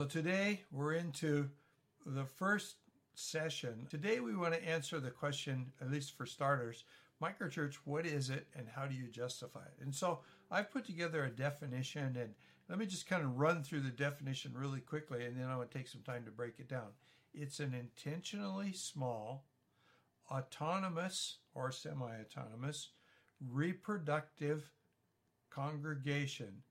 So today we're into the first session. Today we want to answer the question, at least for starters, microchurch, what is it and how do you justify it? And so I've put together a definition and let me just kind of run through the definition really quickly and then I want to take some time to break it down. It's an intentionally small, autonomous or semi autonomous, reproductive congregation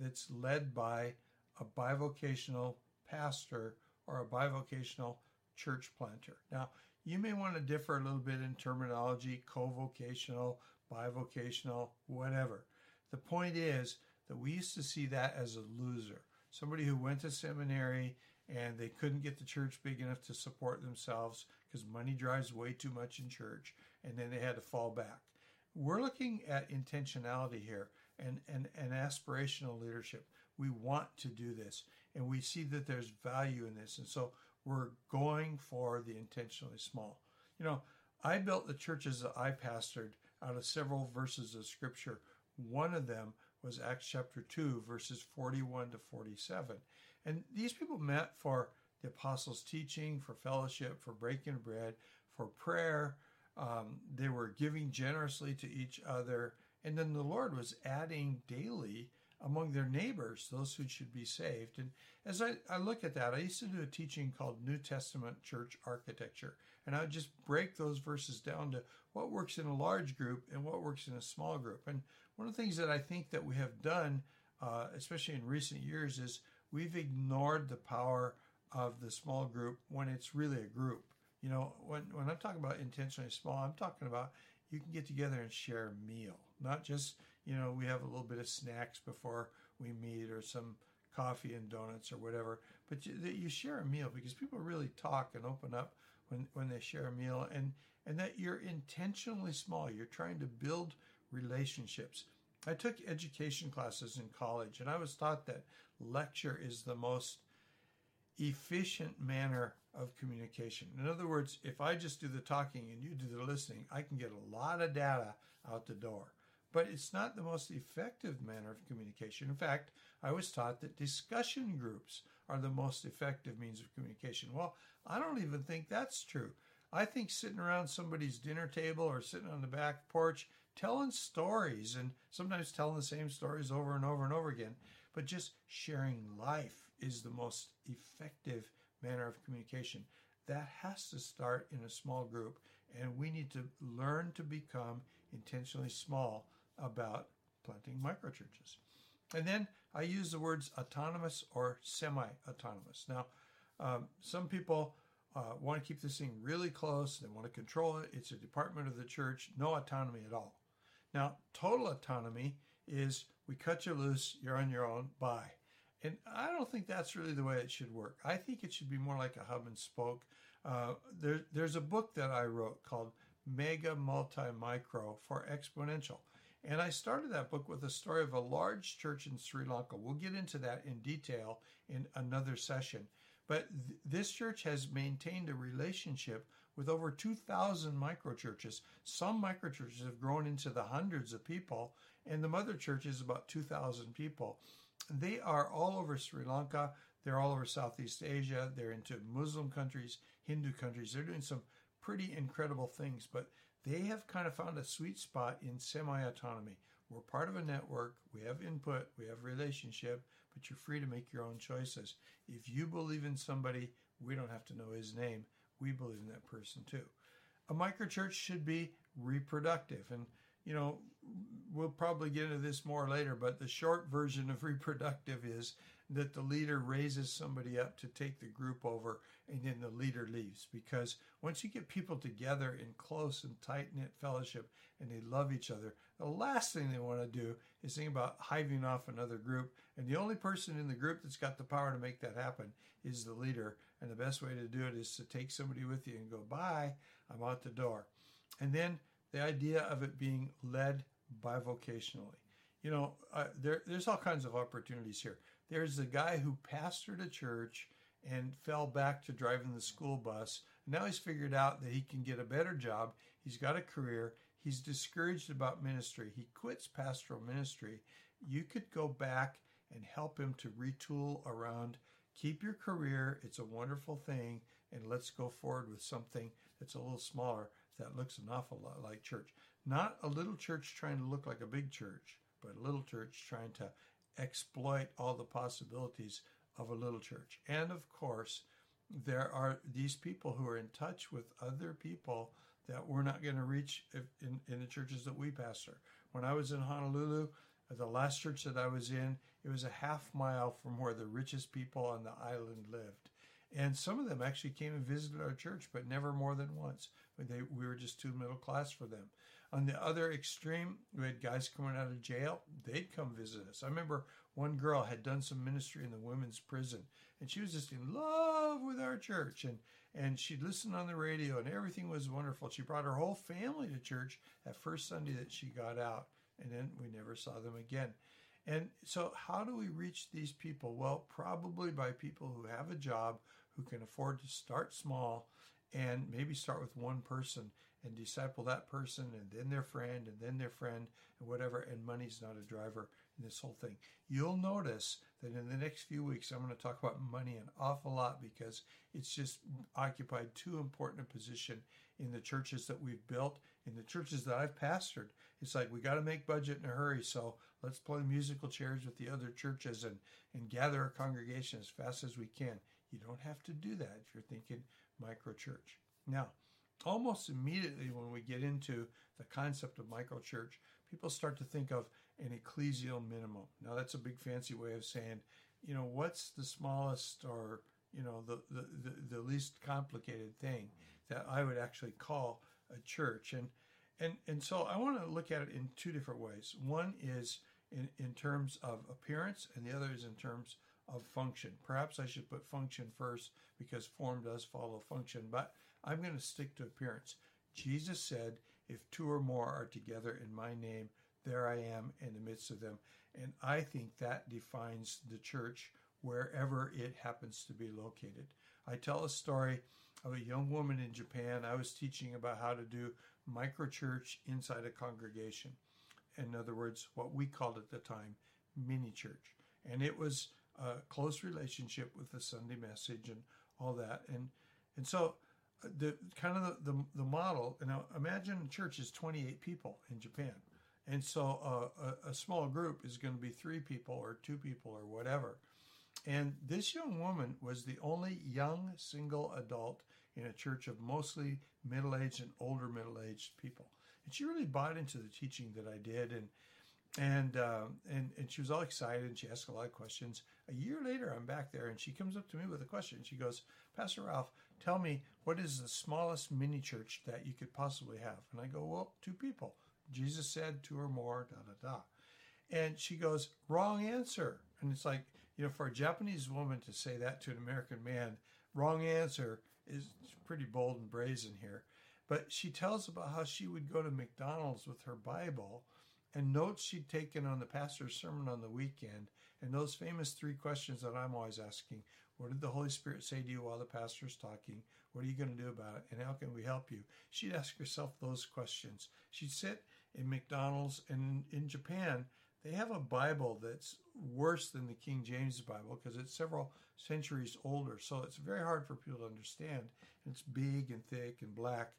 that's led by a bivocational pastor or a bivocational church planter. Now, you may want to differ a little bit in terminology, co-vocational, bivocational, whatever. The point is that we used to see that as a loser. Somebody who went to seminary and they couldn't get the church big enough to support themselves because money drives way too much in church, and then they had to fall back. We're looking at intentionality here and, and, and aspirational leadership. We want to do this, and we see that there's value in this. And so we're going for the intentionally small. You know, I built the churches that I pastored out of several verses of scripture. One of them was Acts chapter 2, verses 41 to 47. And these people met for the apostles' teaching, for fellowship, for breaking bread, for prayer. Um, they were giving generously to each other. And then the Lord was adding daily among their neighbors, those who should be saved. And as I, I look at that, I used to do a teaching called New Testament Church Architecture. And I would just break those verses down to what works in a large group and what works in a small group. And one of the things that I think that we have done, uh, especially in recent years, is we've ignored the power of the small group when it's really a group. You know, when, when I'm talking about intentionally small, I'm talking about you can get together and share a meal, not just you know, we have a little bit of snacks before we meet or some coffee and donuts or whatever. But you, you share a meal because people really talk and open up when, when they share a meal and, and that you're intentionally small. You're trying to build relationships. I took education classes in college and I was taught that lecture is the most efficient manner of communication. In other words, if I just do the talking and you do the listening, I can get a lot of data out the door but it's not the most effective manner of communication. In fact, I was taught that discussion groups are the most effective means of communication. Well, I don't even think that's true. I think sitting around somebody's dinner table or sitting on the back porch telling stories and sometimes telling the same stories over and over and over again, but just sharing life is the most effective manner of communication. That has to start in a small group, and we need to learn to become intentionally small about planting microchurches. And then I use the words autonomous or semi autonomous. Now, um, some people uh, want to keep this thing really close, they want to control it. It's a department of the church, no autonomy at all. Now, total autonomy is we cut you loose, you're on your own, bye. And I don't think that's really the way it should work. I think it should be more like a hub and spoke. Uh, there, there's a book that I wrote called Mega Multi Micro for Exponential. And I started that book with a story of a large church in Sri Lanka. We'll get into that in detail in another session. But th- this church has maintained a relationship with over 2,000 microchurches. Some microchurches have grown into the hundreds of people, and the mother church is about 2,000 people. They are all over Sri Lanka. They're all over Southeast Asia. They're into Muslim countries, Hindu countries. They're doing some pretty incredible things. But they have kind of found a sweet spot in semi autonomy. We're part of a network, we have input, we have relationship, but you're free to make your own choices. If you believe in somebody, we don't have to know his name. We believe in that person too. A microchurch should be reproductive. And, you know, we'll probably get into this more later, but the short version of reproductive is that the leader raises somebody up to take the group over and then the leader leaves. Because once you get people together in close and tight knit fellowship and they love each other, the last thing they want to do is think about hiving off another group. And the only person in the group that's got the power to make that happen is the leader. And the best way to do it is to take somebody with you and go, bye, I'm out the door. And then the idea of it being led bivocationally. You know, uh, there, there's all kinds of opportunities here. There's a guy who pastored a church and fell back to driving the school bus. Now he's figured out that he can get a better job. He's got a career. He's discouraged about ministry. He quits pastoral ministry. You could go back and help him to retool around keep your career. It's a wonderful thing. And let's go forward with something that's a little smaller that looks an awful lot like church. Not a little church trying to look like a big church, but a little church trying to exploit all the possibilities of a little church. And of course, there are these people who are in touch with other people that we're not going to reach in, in the churches that we pastor. When I was in Honolulu, the last church that I was in, it was a half mile from where the richest people on the island lived. And some of them actually came and visited our church, but never more than once. They, we were just too middle class for them. On the other extreme, we had guys coming out of jail. They'd come visit us. I remember one girl had done some ministry in the women's prison, and she was just in love with our church. And and she'd listen on the radio, and everything was wonderful. She brought her whole family to church that first Sunday that she got out, and then we never saw them again. And so, how do we reach these people? Well, probably by people who have a job, who can afford to start small, and maybe start with one person and disciple that person, and then their friend, and then their friend, and whatever. And money's not a driver in this whole thing. You'll notice that in the next few weeks, I'm going to talk about money an awful lot because it's just occupied too important a position in the churches that we've built, in the churches that I've pastored. It's like we got to make budget in a hurry, so let's play musical chairs with the other churches and, and gather a congregation as fast as we can. You don't have to do that if you're thinking micro church. Now, almost immediately when we get into the concept of micro church, people start to think of an ecclesial minimum. Now, that's a big fancy way of saying, you know, what's the smallest or, you know, the, the, the, the least complicated thing that I would actually call a church. And, and, and so I want to look at it in two different ways. One is in, in terms of appearance, and the other is in terms of function. Perhaps I should put function first because form does follow function, but I'm going to stick to appearance. Jesus said, If two or more are together in my name, there I am in the midst of them. And I think that defines the church wherever it happens to be located. I tell a story of a young woman in Japan. I was teaching about how to do microchurch inside a congregation. In other words, what we called at the time mini church. And it was a close relationship with the Sunday message and all that. And and so uh, the kind of the, the, the model, you know, imagine a church is 28 people in Japan. And so uh, a, a small group is going to be three people or two people or whatever. And this young woman was the only young single adult in a church of mostly middle aged and older middle aged people. And she really bought into the teaching that I did. And and uh, and and she was all excited and she asked a lot of questions. A year later, I'm back there and she comes up to me with a question. She goes, "Pastor Ralph, tell me what is the smallest mini church that you could possibly have?" And I go, "Well, two people." Jesus said two or more, da da da. And she goes, "Wrong answer." And it's like you know, for a Japanese woman to say that to an American man, wrong answer is pretty bold and brazen here. But she tells about how she would go to McDonald's with her Bible and notes she'd taken on the pastor's sermon on the weekend, and those famous three questions that I'm always asking What did the Holy Spirit say to you while the pastor's talking? What are you going to do about it? And how can we help you? She'd ask herself those questions. She'd sit in McDonald's, and in Japan, they have a Bible that's worse than the King James Bible because it's several centuries older. So it's very hard for people to understand. It's big and thick and black.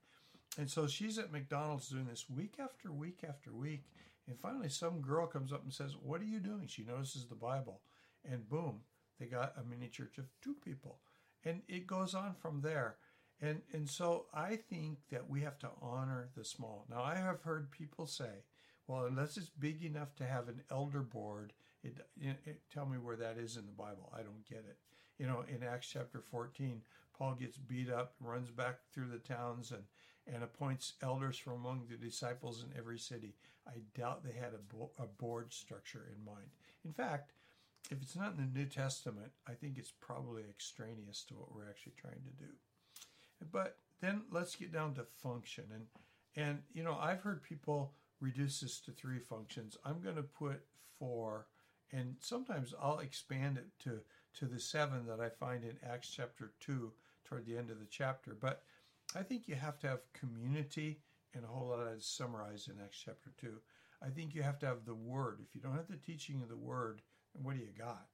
And so she's at McDonald's doing this week after week after week. And finally, some girl comes up and says, What are you doing? She notices the Bible. And boom, they got a mini church of two people. And it goes on from there. And, and so I think that we have to honor the small. Now, I have heard people say, well, unless it's big enough to have an elder board, it, it, it, tell me where that is in the Bible. I don't get it. You know, in Acts chapter 14, Paul gets beat up, runs back through the towns, and and appoints elders from among the disciples in every city. I doubt they had a, bo- a board structure in mind. In fact, if it's not in the New Testament, I think it's probably extraneous to what we're actually trying to do. But then let's get down to function. And, and you know, I've heard people reduce this to three functions. I'm going to put four, and sometimes I'll expand it to, to the seven that I find in Acts chapter 2 toward the end of the chapter. But I think you have to have community, and a whole lot is summarized in Acts chapter 2. I think you have to have the word. If you don't have the teaching of the word, what do you got?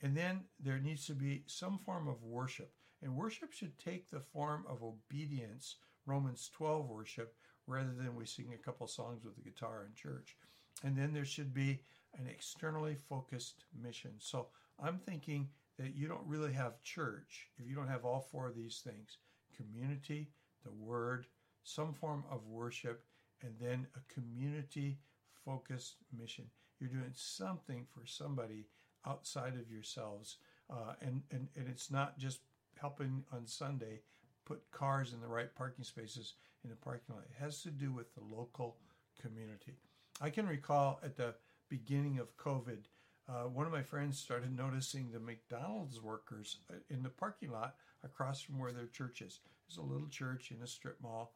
And then there needs to be some form of worship. And worship should take the form of obedience, Romans 12 worship, rather than we sing a couple songs with the guitar in church. And then there should be an externally focused mission. So I'm thinking that you don't really have church if you don't have all four of these things community, the word, some form of worship, and then a community focused mission. You're doing something for somebody outside of yourselves. Uh, and, and, and it's not just helping on Sunday put cars in the right parking spaces in the parking lot. It has to do with the local community. I can recall at the beginning of COVID, uh, one of my friends started noticing the McDonald's workers uh, in the parking lot across from where their church is. There's a little church in a strip mall,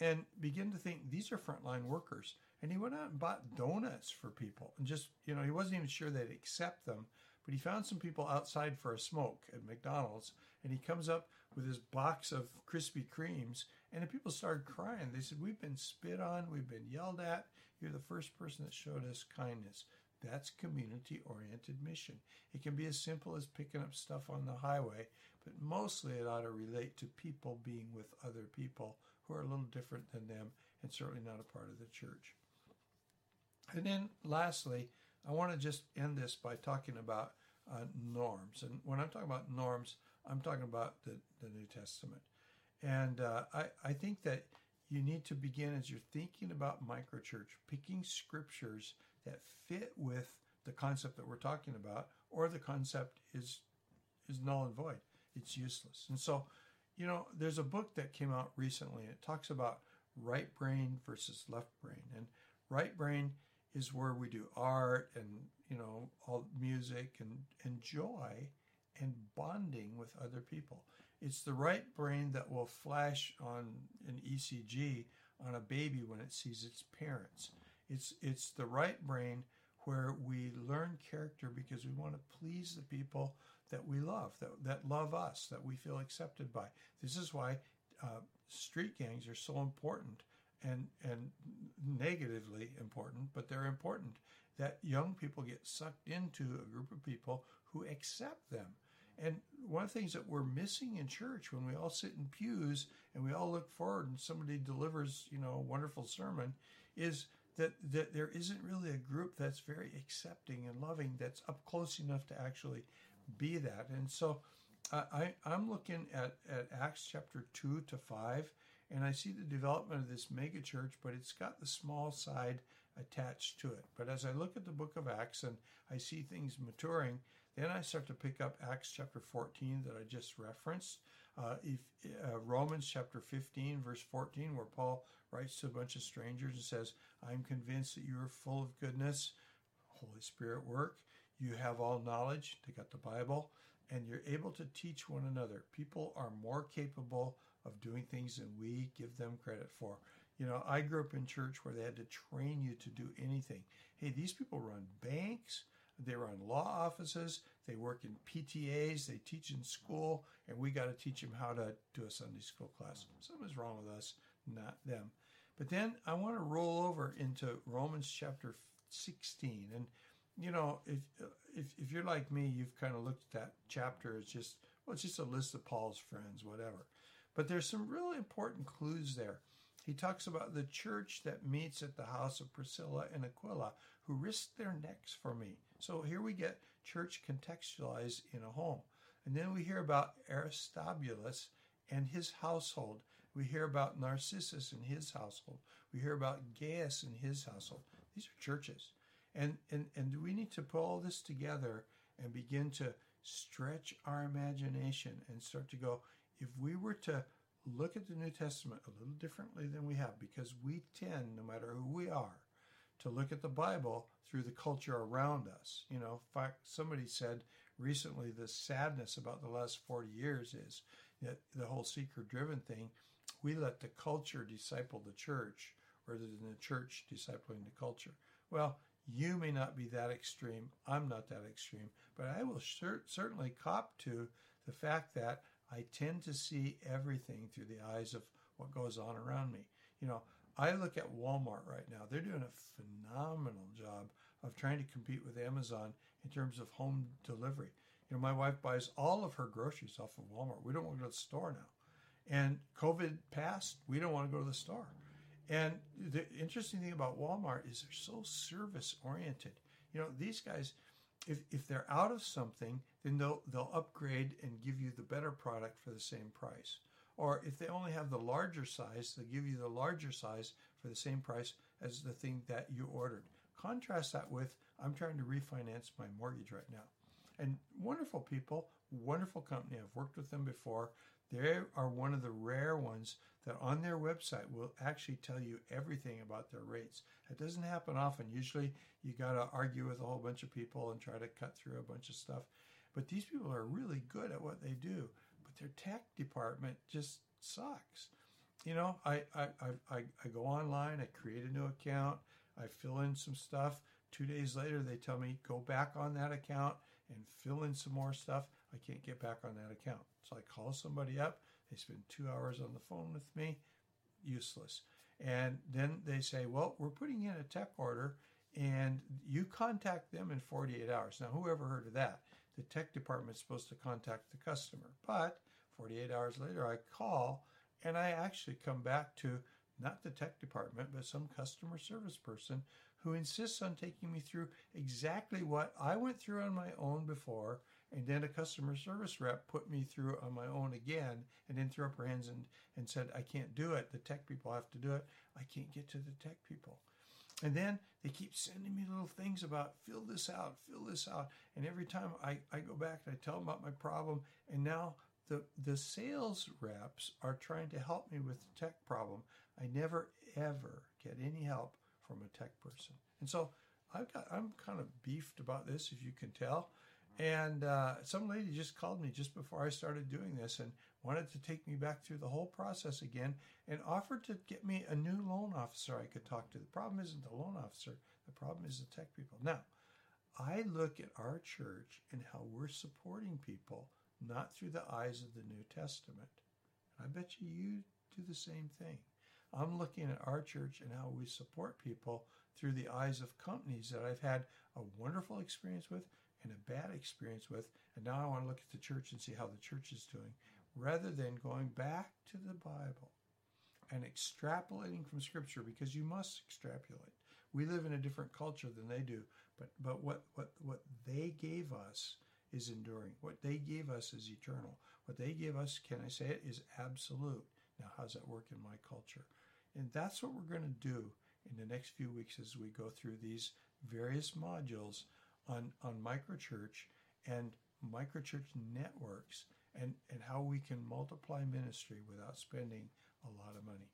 and began to think these are frontline workers. And he went out and bought donuts for people, and just you know he wasn't even sure they'd accept them, but he found some people outside for a smoke at McDonald's, and he comes up with his box of Krispy Kremes, and the people started crying. They said, "We've been spit on, we've been yelled at. You're the first person that showed us kindness." That's community oriented mission. It can be as simple as picking up stuff on the highway, but mostly it ought to relate to people being with other people who are a little different than them and certainly not a part of the church. And then lastly, I want to just end this by talking about uh, norms. And when I'm talking about norms, I'm talking about the, the New Testament. And uh, I, I think that you need to begin as you're thinking about microchurch, picking scriptures that fit with the concept that we're talking about, or the concept is is null and void. It's useless. And so, you know, there's a book that came out recently. And it talks about right brain versus left brain, and right brain is where we do art and you know all music and and joy and bonding with other people. It's the right brain that will flash on an ECG on a baby when it sees its parents. It's it's the right brain where we learn character because we want to please the people that we love, that, that love us, that we feel accepted by. This is why uh, street gangs are so important and and negatively important, but they're important that young people get sucked into a group of people who accept them. And one of the things that we're missing in church when we all sit in pews and we all look forward and somebody delivers, you know, a wonderful sermon is that, that there isn't really a group that's very accepting and loving that's up close enough to actually be that. And so I, I'm looking at, at Acts chapter 2 to 5 and I see the development of this mega church, but it's got the small side attached to it. But as I look at the book of Acts and I see things maturing, then I start to pick up Acts chapter 14 that I just referenced, uh, if, uh, Romans chapter 15, verse 14, where Paul writes to a bunch of strangers and says, I'm convinced that you are full of goodness, Holy Spirit work. You have all knowledge, they got the Bible, and you're able to teach one another. People are more capable of doing things than we give them credit for. You know, I grew up in church where they had to train you to do anything. Hey, these people run banks, they run law offices, they work in PTAs, they teach in school, and we got to teach them how to do a Sunday school class. Something's wrong with us, not them. But then I want to roll over into Romans chapter 16. And, you know, if, if, if you're like me, you've kind of looked at that chapter as just, well, it's just a list of Paul's friends, whatever. But there's some really important clues there. He talks about the church that meets at the house of Priscilla and Aquila, who risked their necks for me. So here we get church contextualized in a home. And then we hear about Aristobulus and his household. We hear about Narcissus and his household. We hear about Gaius and his household. These are churches. And, and, and do we need to put all this together and begin to stretch our imagination and start to go, if we were to look at the New Testament a little differently than we have, because we tend, no matter who we are, to look at the Bible through the culture around us. You know, somebody said recently the sadness about the last 40 years is that the whole seeker driven thing, we let the culture disciple the church rather than the church discipling the culture. Well, you may not be that extreme. I'm not that extreme, but I will cer- certainly cop to the fact that I tend to see everything through the eyes of what goes on around me. You know, I look at Walmart right now. They're doing a phenomenal job of trying to compete with Amazon in terms of home delivery. You know, my wife buys all of her groceries off of Walmart. We don't want to go to the store now. And COVID passed, we don't want to go to the store. And the interesting thing about Walmart is they're so service oriented. You know, these guys, if, if they're out of something, then they'll they'll upgrade and give you the better product for the same price. Or if they only have the larger size, they'll give you the larger size for the same price as the thing that you ordered. Contrast that with I'm trying to refinance my mortgage right now. And wonderful people, wonderful company. I've worked with them before. They are one of the rare ones that on their website will actually tell you everything about their rates. It doesn't happen often. Usually you got to argue with a whole bunch of people and try to cut through a bunch of stuff. But these people are really good at what they do. Their tech department just sucks. You know, I, I, I, I go online, I create a new account, I fill in some stuff. Two days later, they tell me go back on that account and fill in some more stuff. I can't get back on that account. So I call somebody up. They spend two hours on the phone with me. Useless. And then they say, well, we're putting in a tech order and you contact them in 48 hours. Now, whoever heard of that? The tech department is supposed to contact the customer. But 48 hours later, I call and I actually come back to not the tech department, but some customer service person who insists on taking me through exactly what I went through on my own before, and then a customer service rep put me through on my own again, and then threw up her hands and, and said, I can't do it. The tech people have to do it. I can't get to the tech people. And then they keep sending me little things about fill this out, fill this out. And every time I, I go back and I tell them about my problem, and now the, the sales reps are trying to help me with the tech problem. I never ever get any help from a tech person. And so I've got, I'm kind of beefed about this, if you can tell. And uh, some lady just called me just before I started doing this and wanted to take me back through the whole process again and offered to get me a new loan officer I could talk to. The problem isn't the loan officer, the problem is the tech people. Now, I look at our church and how we're supporting people not through the eyes of the New Testament. I bet you you do the same thing. I'm looking at our church and how we support people through the eyes of companies that I've had a wonderful experience with and a bad experience with. And now I want to look at the church and see how the church is doing rather than going back to the Bible and extrapolating from Scripture because you must extrapolate. We live in a different culture than they do, but, but what, what, what they gave us is enduring. What they gave us is eternal. What they give us, can I say it, is absolute. Now, how's that work in my culture? And that's what we're going to do in the next few weeks as we go through these various modules on, on microchurch and microchurch networks and, and how we can multiply ministry without spending a lot of money.